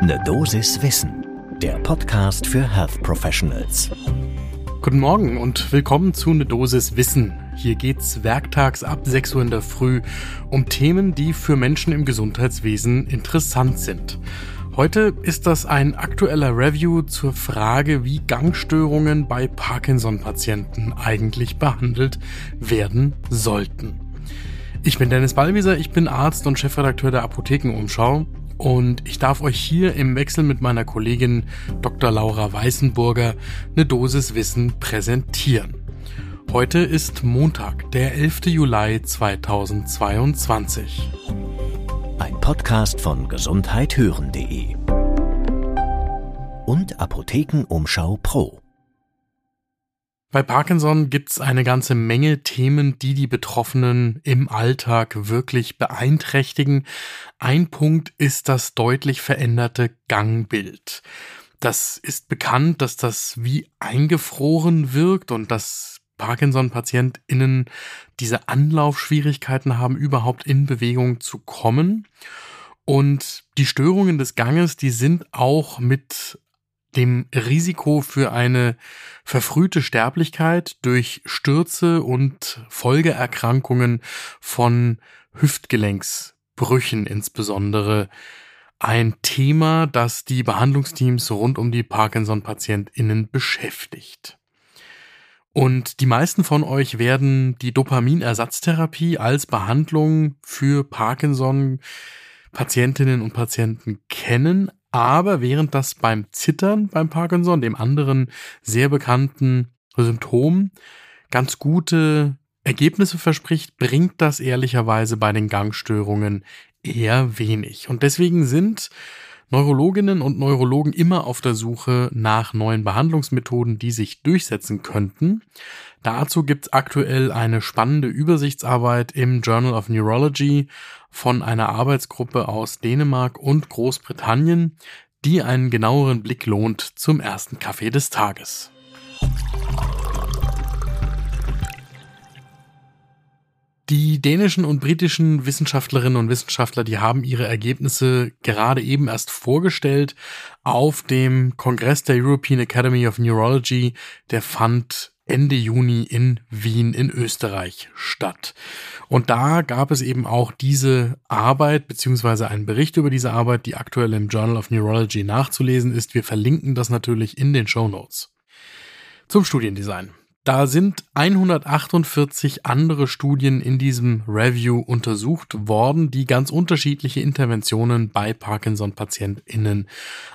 Ne Dosis Wissen, der Podcast für Health Professionals. Guten Morgen und willkommen zu Ne Dosis Wissen. Hier geht's werktags ab 6 Uhr in der Früh um Themen, die für Menschen im Gesundheitswesen interessant sind. Heute ist das ein aktueller Review zur Frage, wie Gangstörungen bei Parkinson-Patienten eigentlich behandelt werden sollten. Ich bin Dennis Ballwieser, ich bin Arzt und Chefredakteur der Apothekenumschau und ich darf euch hier im Wechsel mit meiner Kollegin Dr. Laura Weißenburger eine Dosis Wissen präsentieren. Heute ist Montag, der 11. Juli 2022. Ein Podcast von gesundheithören.de und Apothekenumschau Pro. Bei Parkinson gibt's eine ganze Menge Themen, die die Betroffenen im Alltag wirklich beeinträchtigen. Ein Punkt ist das deutlich veränderte Gangbild. Das ist bekannt, dass das wie eingefroren wirkt und dass Parkinson-PatientInnen diese Anlaufschwierigkeiten haben, überhaupt in Bewegung zu kommen. Und die Störungen des Ganges, die sind auch mit dem Risiko für eine verfrühte Sterblichkeit durch Stürze und Folgeerkrankungen von Hüftgelenksbrüchen insbesondere ein Thema, das die Behandlungsteams rund um die Parkinson-PatientInnen beschäftigt. Und die meisten von euch werden die Dopaminersatztherapie als Behandlung für Parkinson Patientinnen und Patienten kennen, aber während das beim Zittern beim Parkinson, dem anderen sehr bekannten Symptom, ganz gute Ergebnisse verspricht, bringt das ehrlicherweise bei den Gangstörungen eher wenig. Und deswegen sind Neurologinnen und Neurologen immer auf der Suche nach neuen Behandlungsmethoden, die sich durchsetzen könnten. Dazu gibt's aktuell eine spannende Übersichtsarbeit im Journal of Neurology von einer Arbeitsgruppe aus Dänemark und Großbritannien, die einen genaueren Blick lohnt zum ersten Kaffee des Tages. Die dänischen und britischen Wissenschaftlerinnen und Wissenschaftler, die haben ihre Ergebnisse gerade eben erst vorgestellt auf dem Kongress der European Academy of Neurology. Der fand Ende Juni in Wien in Österreich statt. Und da gab es eben auch diese Arbeit beziehungsweise einen Bericht über diese Arbeit, die aktuell im Journal of Neurology nachzulesen ist. Wir verlinken das natürlich in den Show Notes. Zum Studiendesign. Da sind 148 andere Studien in diesem Review untersucht worden, die ganz unterschiedliche Interventionen bei Parkinson-PatientInnen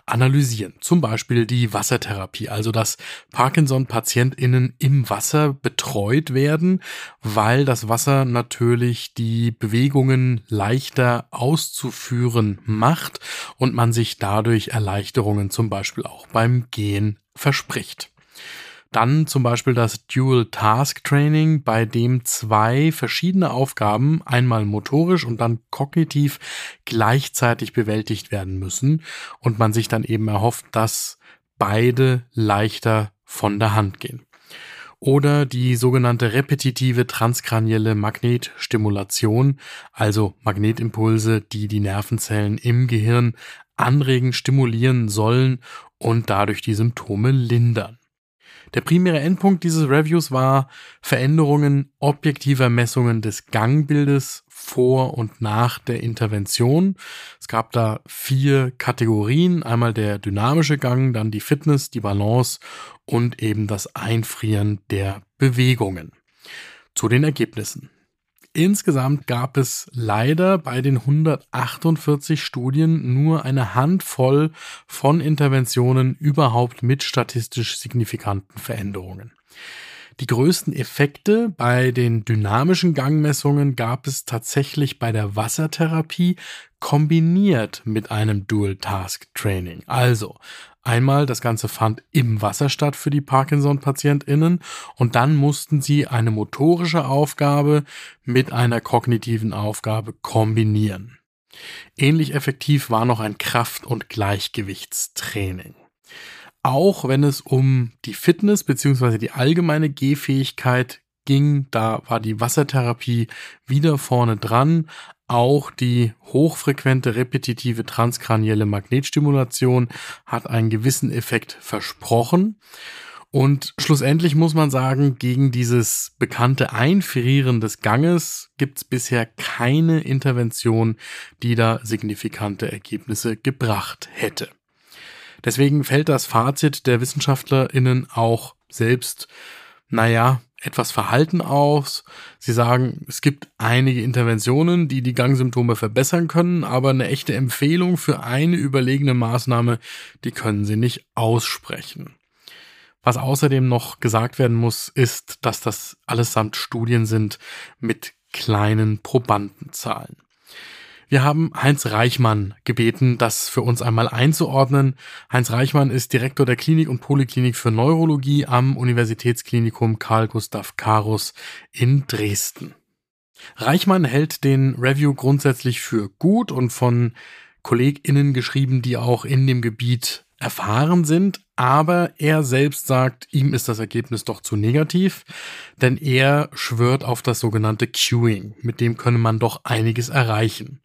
analysieren. Zum Beispiel die Wassertherapie, also dass Parkinson-PatientInnen im Wasser betreut werden, weil das Wasser natürlich die Bewegungen leichter auszuführen macht und man sich dadurch Erleichterungen zum Beispiel auch beim Gehen verspricht. Dann zum Beispiel das Dual Task Training, bei dem zwei verschiedene Aufgaben, einmal motorisch und dann kognitiv, gleichzeitig bewältigt werden müssen und man sich dann eben erhofft, dass beide leichter von der Hand gehen. Oder die sogenannte repetitive transkranielle Magnetstimulation, also Magnetimpulse, die die Nervenzellen im Gehirn anregen, stimulieren sollen und dadurch die Symptome lindern. Der primäre Endpunkt dieses Reviews war Veränderungen objektiver Messungen des Gangbildes vor und nach der Intervention. Es gab da vier Kategorien. Einmal der dynamische Gang, dann die Fitness, die Balance und eben das Einfrieren der Bewegungen. Zu den Ergebnissen. Insgesamt gab es leider bei den 148 Studien nur eine Handvoll von Interventionen überhaupt mit statistisch signifikanten Veränderungen. Die größten Effekte bei den dynamischen Gangmessungen gab es tatsächlich bei der Wassertherapie kombiniert mit einem Dual Task Training. Also Einmal, das Ganze fand im Wasser statt für die Parkinson-PatientInnen und dann mussten sie eine motorische Aufgabe mit einer kognitiven Aufgabe kombinieren. Ähnlich effektiv war noch ein Kraft- und Gleichgewichtstraining. Auch wenn es um die Fitness bzw. die allgemeine Gehfähigkeit ging, da war die Wassertherapie wieder vorne dran, auch die hochfrequente repetitive transkranielle Magnetstimulation hat einen gewissen Effekt versprochen. Und schlussendlich muss man sagen, gegen dieses bekannte Einfrieren des Ganges gibt es bisher keine Intervention, die da signifikante Ergebnisse gebracht hätte. Deswegen fällt das Fazit der WissenschaftlerInnen auch selbst, naja, etwas Verhalten aus. Sie sagen, es gibt einige Interventionen, die die Gangsymptome verbessern können, aber eine echte Empfehlung für eine überlegene Maßnahme, die können sie nicht aussprechen. Was außerdem noch gesagt werden muss, ist, dass das allesamt Studien sind mit kleinen Probandenzahlen. Wir haben Heinz Reichmann gebeten, das für uns einmal einzuordnen. Heinz Reichmann ist Direktor der Klinik und Poliklinik für Neurologie am Universitätsklinikum Karl Gustav Karus in Dresden. Reichmann hält den Review grundsätzlich für gut und von KollegInnen geschrieben, die auch in dem Gebiet erfahren sind, aber er selbst sagt, ihm ist das Ergebnis doch zu negativ, denn er schwört auf das sogenannte Queuing, mit dem könne man doch einiges erreichen.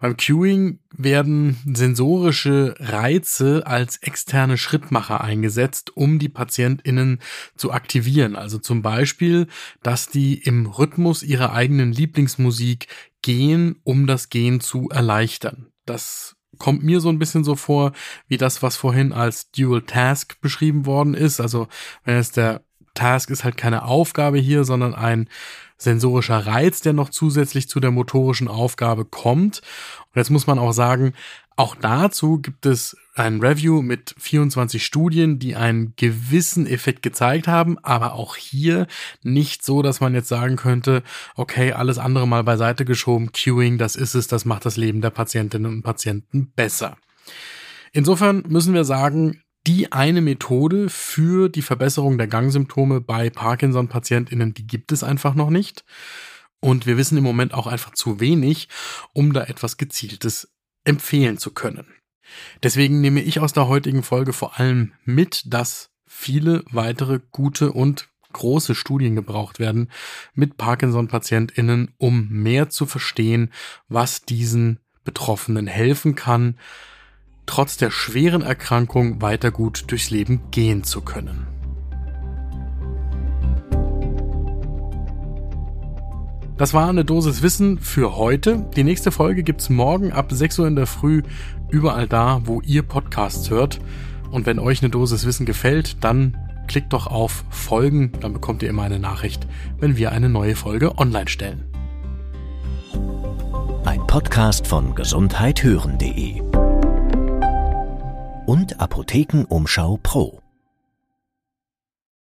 Beim Queuing werden sensorische Reize als externe Schrittmacher eingesetzt, um die PatientInnen zu aktivieren. Also zum Beispiel, dass die im Rhythmus ihrer eigenen Lieblingsmusik gehen, um das Gehen zu erleichtern. Das kommt mir so ein bisschen so vor, wie das, was vorhin als Dual Task beschrieben worden ist. Also wenn es der Task ist halt keine Aufgabe hier, sondern ein sensorischer Reiz, der noch zusätzlich zu der motorischen Aufgabe kommt. Und jetzt muss man auch sagen, auch dazu gibt es ein Review mit 24 Studien, die einen gewissen Effekt gezeigt haben, aber auch hier nicht so, dass man jetzt sagen könnte, okay, alles andere mal beiseite geschoben, Queuing, das ist es, das macht das Leben der Patientinnen und Patienten besser. Insofern müssen wir sagen, die eine Methode für die Verbesserung der Gangsymptome bei Parkinson-PatientInnen, die gibt es einfach noch nicht. Und wir wissen im Moment auch einfach zu wenig, um da etwas Gezieltes empfehlen zu können. Deswegen nehme ich aus der heutigen Folge vor allem mit, dass viele weitere gute und große Studien gebraucht werden mit Parkinson-PatientInnen, um mehr zu verstehen, was diesen Betroffenen helfen kann, trotz der schweren Erkrankung weiter gut durchs Leben gehen zu können. Das war eine Dosis Wissen für heute. Die nächste Folge gibt's morgen ab 6 Uhr in der Früh überall da, wo ihr Podcasts hört. Und wenn euch eine Dosis Wissen gefällt, dann klickt doch auf Folgen, dann bekommt ihr immer eine Nachricht, wenn wir eine neue Folge online stellen. Ein Podcast von gesundheithören.de und Apothekenumschau Pro.